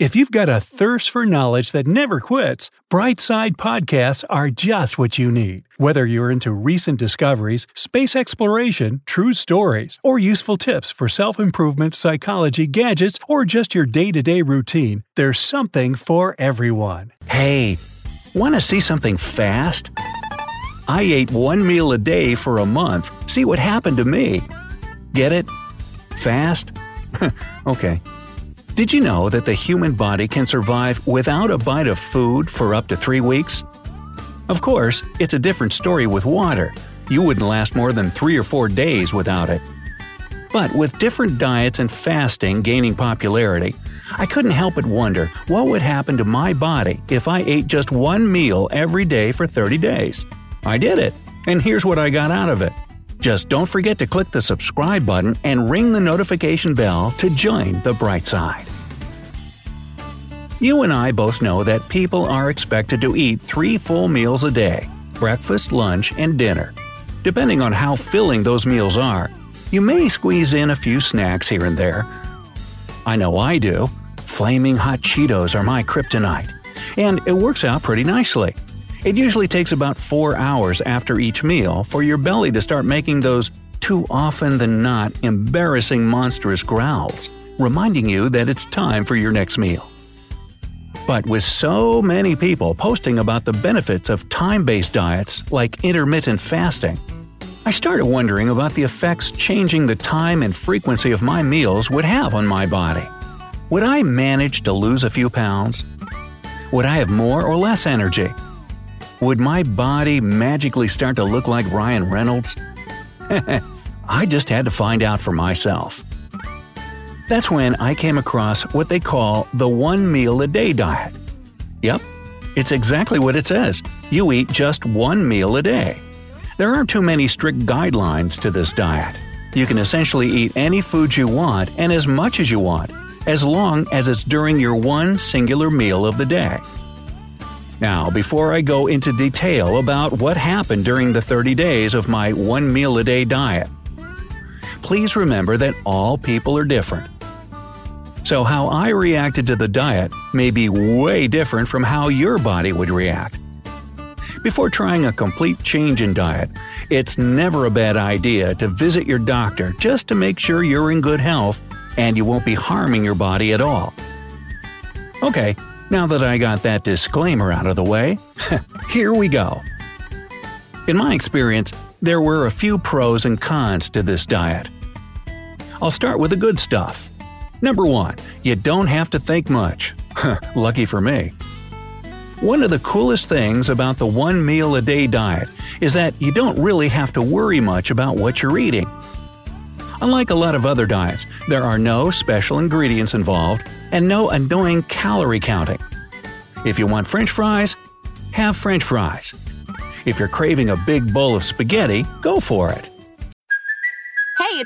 If you've got a thirst for knowledge that never quits, Brightside Podcasts are just what you need. Whether you're into recent discoveries, space exploration, true stories, or useful tips for self improvement, psychology, gadgets, or just your day to day routine, there's something for everyone. Hey, want to see something fast? I ate one meal a day for a month. See what happened to me. Get it? Fast? okay. Did you know that the human body can survive without a bite of food for up to three weeks? Of course, it's a different story with water. You wouldn't last more than three or four days without it. But with different diets and fasting gaining popularity, I couldn't help but wonder what would happen to my body if I ate just one meal every day for 30 days. I did it, and here's what I got out of it. Just don't forget to click the subscribe button and ring the notification bell to join the bright side. You and I both know that people are expected to eat three full meals a day breakfast, lunch, and dinner. Depending on how filling those meals are, you may squeeze in a few snacks here and there. I know I do. Flaming hot Cheetos are my kryptonite. And it works out pretty nicely. It usually takes about four hours after each meal for your belly to start making those too often than not embarrassing monstrous growls, reminding you that it's time for your next meal. But with so many people posting about the benefits of time based diets like intermittent fasting, I started wondering about the effects changing the time and frequency of my meals would have on my body. Would I manage to lose a few pounds? Would I have more or less energy? Would my body magically start to look like Ryan Reynolds? I just had to find out for myself. That's when I came across what they call the one meal a day diet. Yep, it's exactly what it says. You eat just one meal a day. There aren't too many strict guidelines to this diet. You can essentially eat any food you want and as much as you want, as long as it's during your one singular meal of the day. Now, before I go into detail about what happened during the 30 days of my one meal a day diet, please remember that all people are different. So, how I reacted to the diet may be way different from how your body would react. Before trying a complete change in diet, it's never a bad idea to visit your doctor just to make sure you're in good health and you won't be harming your body at all. Okay, now that I got that disclaimer out of the way, here we go. In my experience, there were a few pros and cons to this diet. I'll start with the good stuff. Number 1. You don't have to think much. Lucky for me. One of the coolest things about the one meal a day diet is that you don't really have to worry much about what you're eating. Unlike a lot of other diets, there are no special ingredients involved and no annoying calorie counting. If you want french fries, have french fries. If you're craving a big bowl of spaghetti, go for it.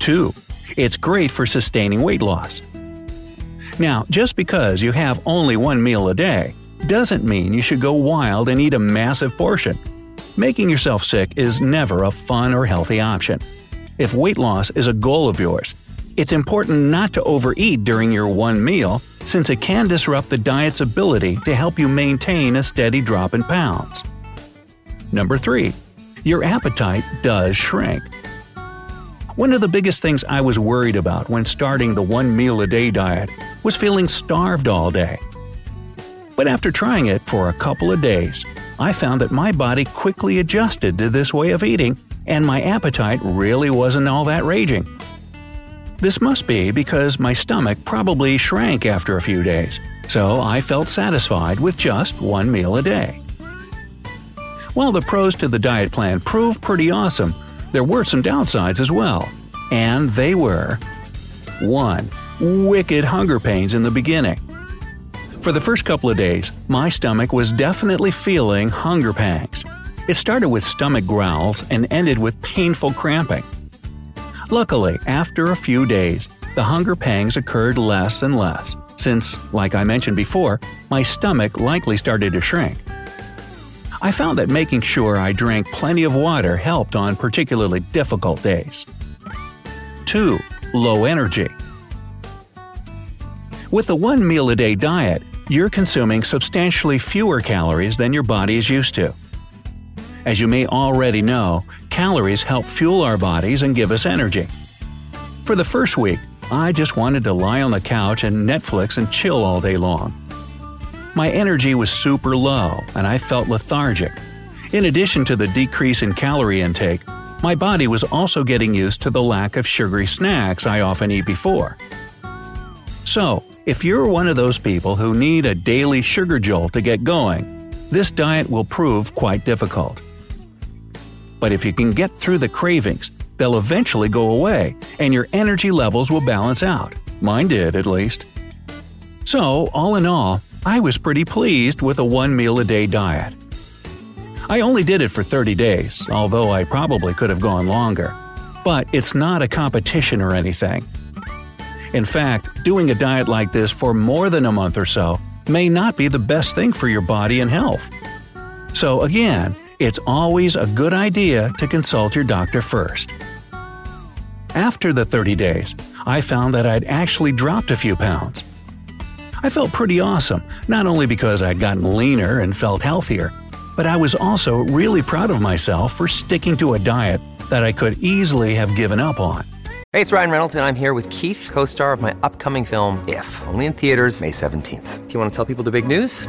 2. It's great for sustaining weight loss. Now, just because you have only one meal a day doesn't mean you should go wild and eat a massive portion. Making yourself sick is never a fun or healthy option. If weight loss is a goal of yours, it's important not to overeat during your one meal since it can disrupt the diet's ability to help you maintain a steady drop in pounds. Number 3. Your appetite does shrink. One of the biggest things I was worried about when starting the one meal a day diet was feeling starved all day. But after trying it for a couple of days, I found that my body quickly adjusted to this way of eating, and my appetite really wasn't all that raging. This must be because my stomach probably shrank after a few days, so I felt satisfied with just one meal a day. While the pros to the diet plan proved pretty awesome, there were some downsides as well. And they were 1. Wicked hunger pains in the beginning. For the first couple of days, my stomach was definitely feeling hunger pangs. It started with stomach growls and ended with painful cramping. Luckily, after a few days, the hunger pangs occurred less and less, since, like I mentioned before, my stomach likely started to shrink. I found that making sure I drank plenty of water helped on particularly difficult days. 2. Low energy. With the one meal a day diet, you're consuming substantially fewer calories than your body is used to. As you may already know, calories help fuel our bodies and give us energy. For the first week, I just wanted to lie on the couch and Netflix and chill all day long. My energy was super low and I felt lethargic. In addition to the decrease in calorie intake, my body was also getting used to the lack of sugary snacks I often eat before. So, if you're one of those people who need a daily sugar jolt to get going, this diet will prove quite difficult. But if you can get through the cravings, they'll eventually go away and your energy levels will balance out. Mine did, at least. So, all in all, I was pretty pleased with a one meal a day diet. I only did it for 30 days, although I probably could have gone longer. But it's not a competition or anything. In fact, doing a diet like this for more than a month or so may not be the best thing for your body and health. So, again, it's always a good idea to consult your doctor first. After the 30 days, I found that I'd actually dropped a few pounds. I felt pretty awesome, not only because I'd gotten leaner and felt healthier, but I was also really proud of myself for sticking to a diet that I could easily have given up on. Hey, it's Ryan Reynolds, and I'm here with Keith, co star of my upcoming film, If, only in theaters, May 17th. Do you want to tell people the big news?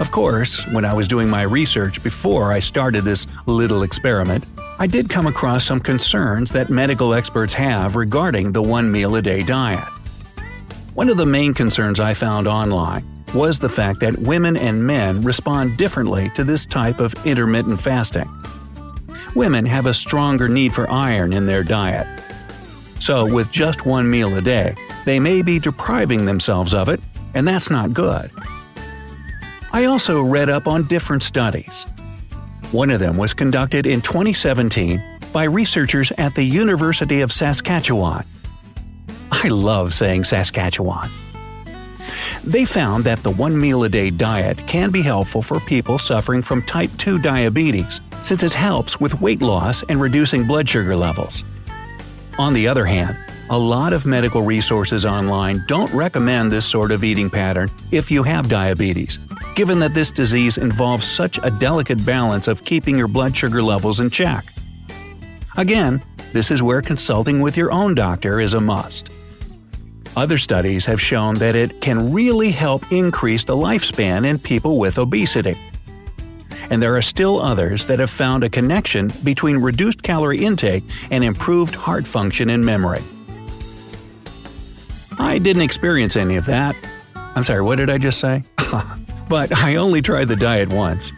Of course, when I was doing my research before I started this little experiment, I did come across some concerns that medical experts have regarding the one meal a day diet. One of the main concerns I found online was the fact that women and men respond differently to this type of intermittent fasting. Women have a stronger need for iron in their diet. So, with just one meal a day, they may be depriving themselves of it, and that's not good. I also read up on different studies. One of them was conducted in 2017 by researchers at the University of Saskatchewan. I love saying Saskatchewan. They found that the one meal a day diet can be helpful for people suffering from type 2 diabetes, since it helps with weight loss and reducing blood sugar levels. On the other hand, a lot of medical resources online don't recommend this sort of eating pattern if you have diabetes, given that this disease involves such a delicate balance of keeping your blood sugar levels in check. Again, this is where consulting with your own doctor is a must. Other studies have shown that it can really help increase the lifespan in people with obesity. And there are still others that have found a connection between reduced calorie intake and improved heart function and memory. I didn't experience any of that. I'm sorry, what did I just say? but I only tried the diet once.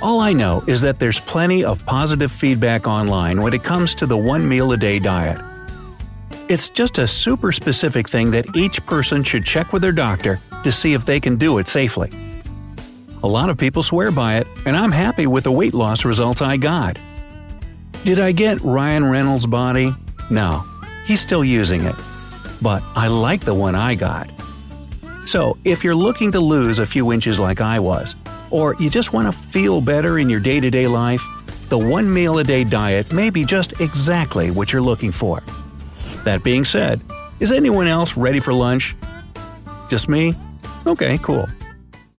All I know is that there's plenty of positive feedback online when it comes to the one meal a day diet. It's just a super specific thing that each person should check with their doctor to see if they can do it safely. A lot of people swear by it, and I'm happy with the weight loss results I got. Did I get Ryan Reynolds' body? No, he's still using it but I like the one I got. So, if you're looking to lose a few inches like I was, or you just want to feel better in your day to day life, the one meal a day diet may be just exactly what you're looking for. That being said, is anyone else ready for lunch? Just me? Okay, cool.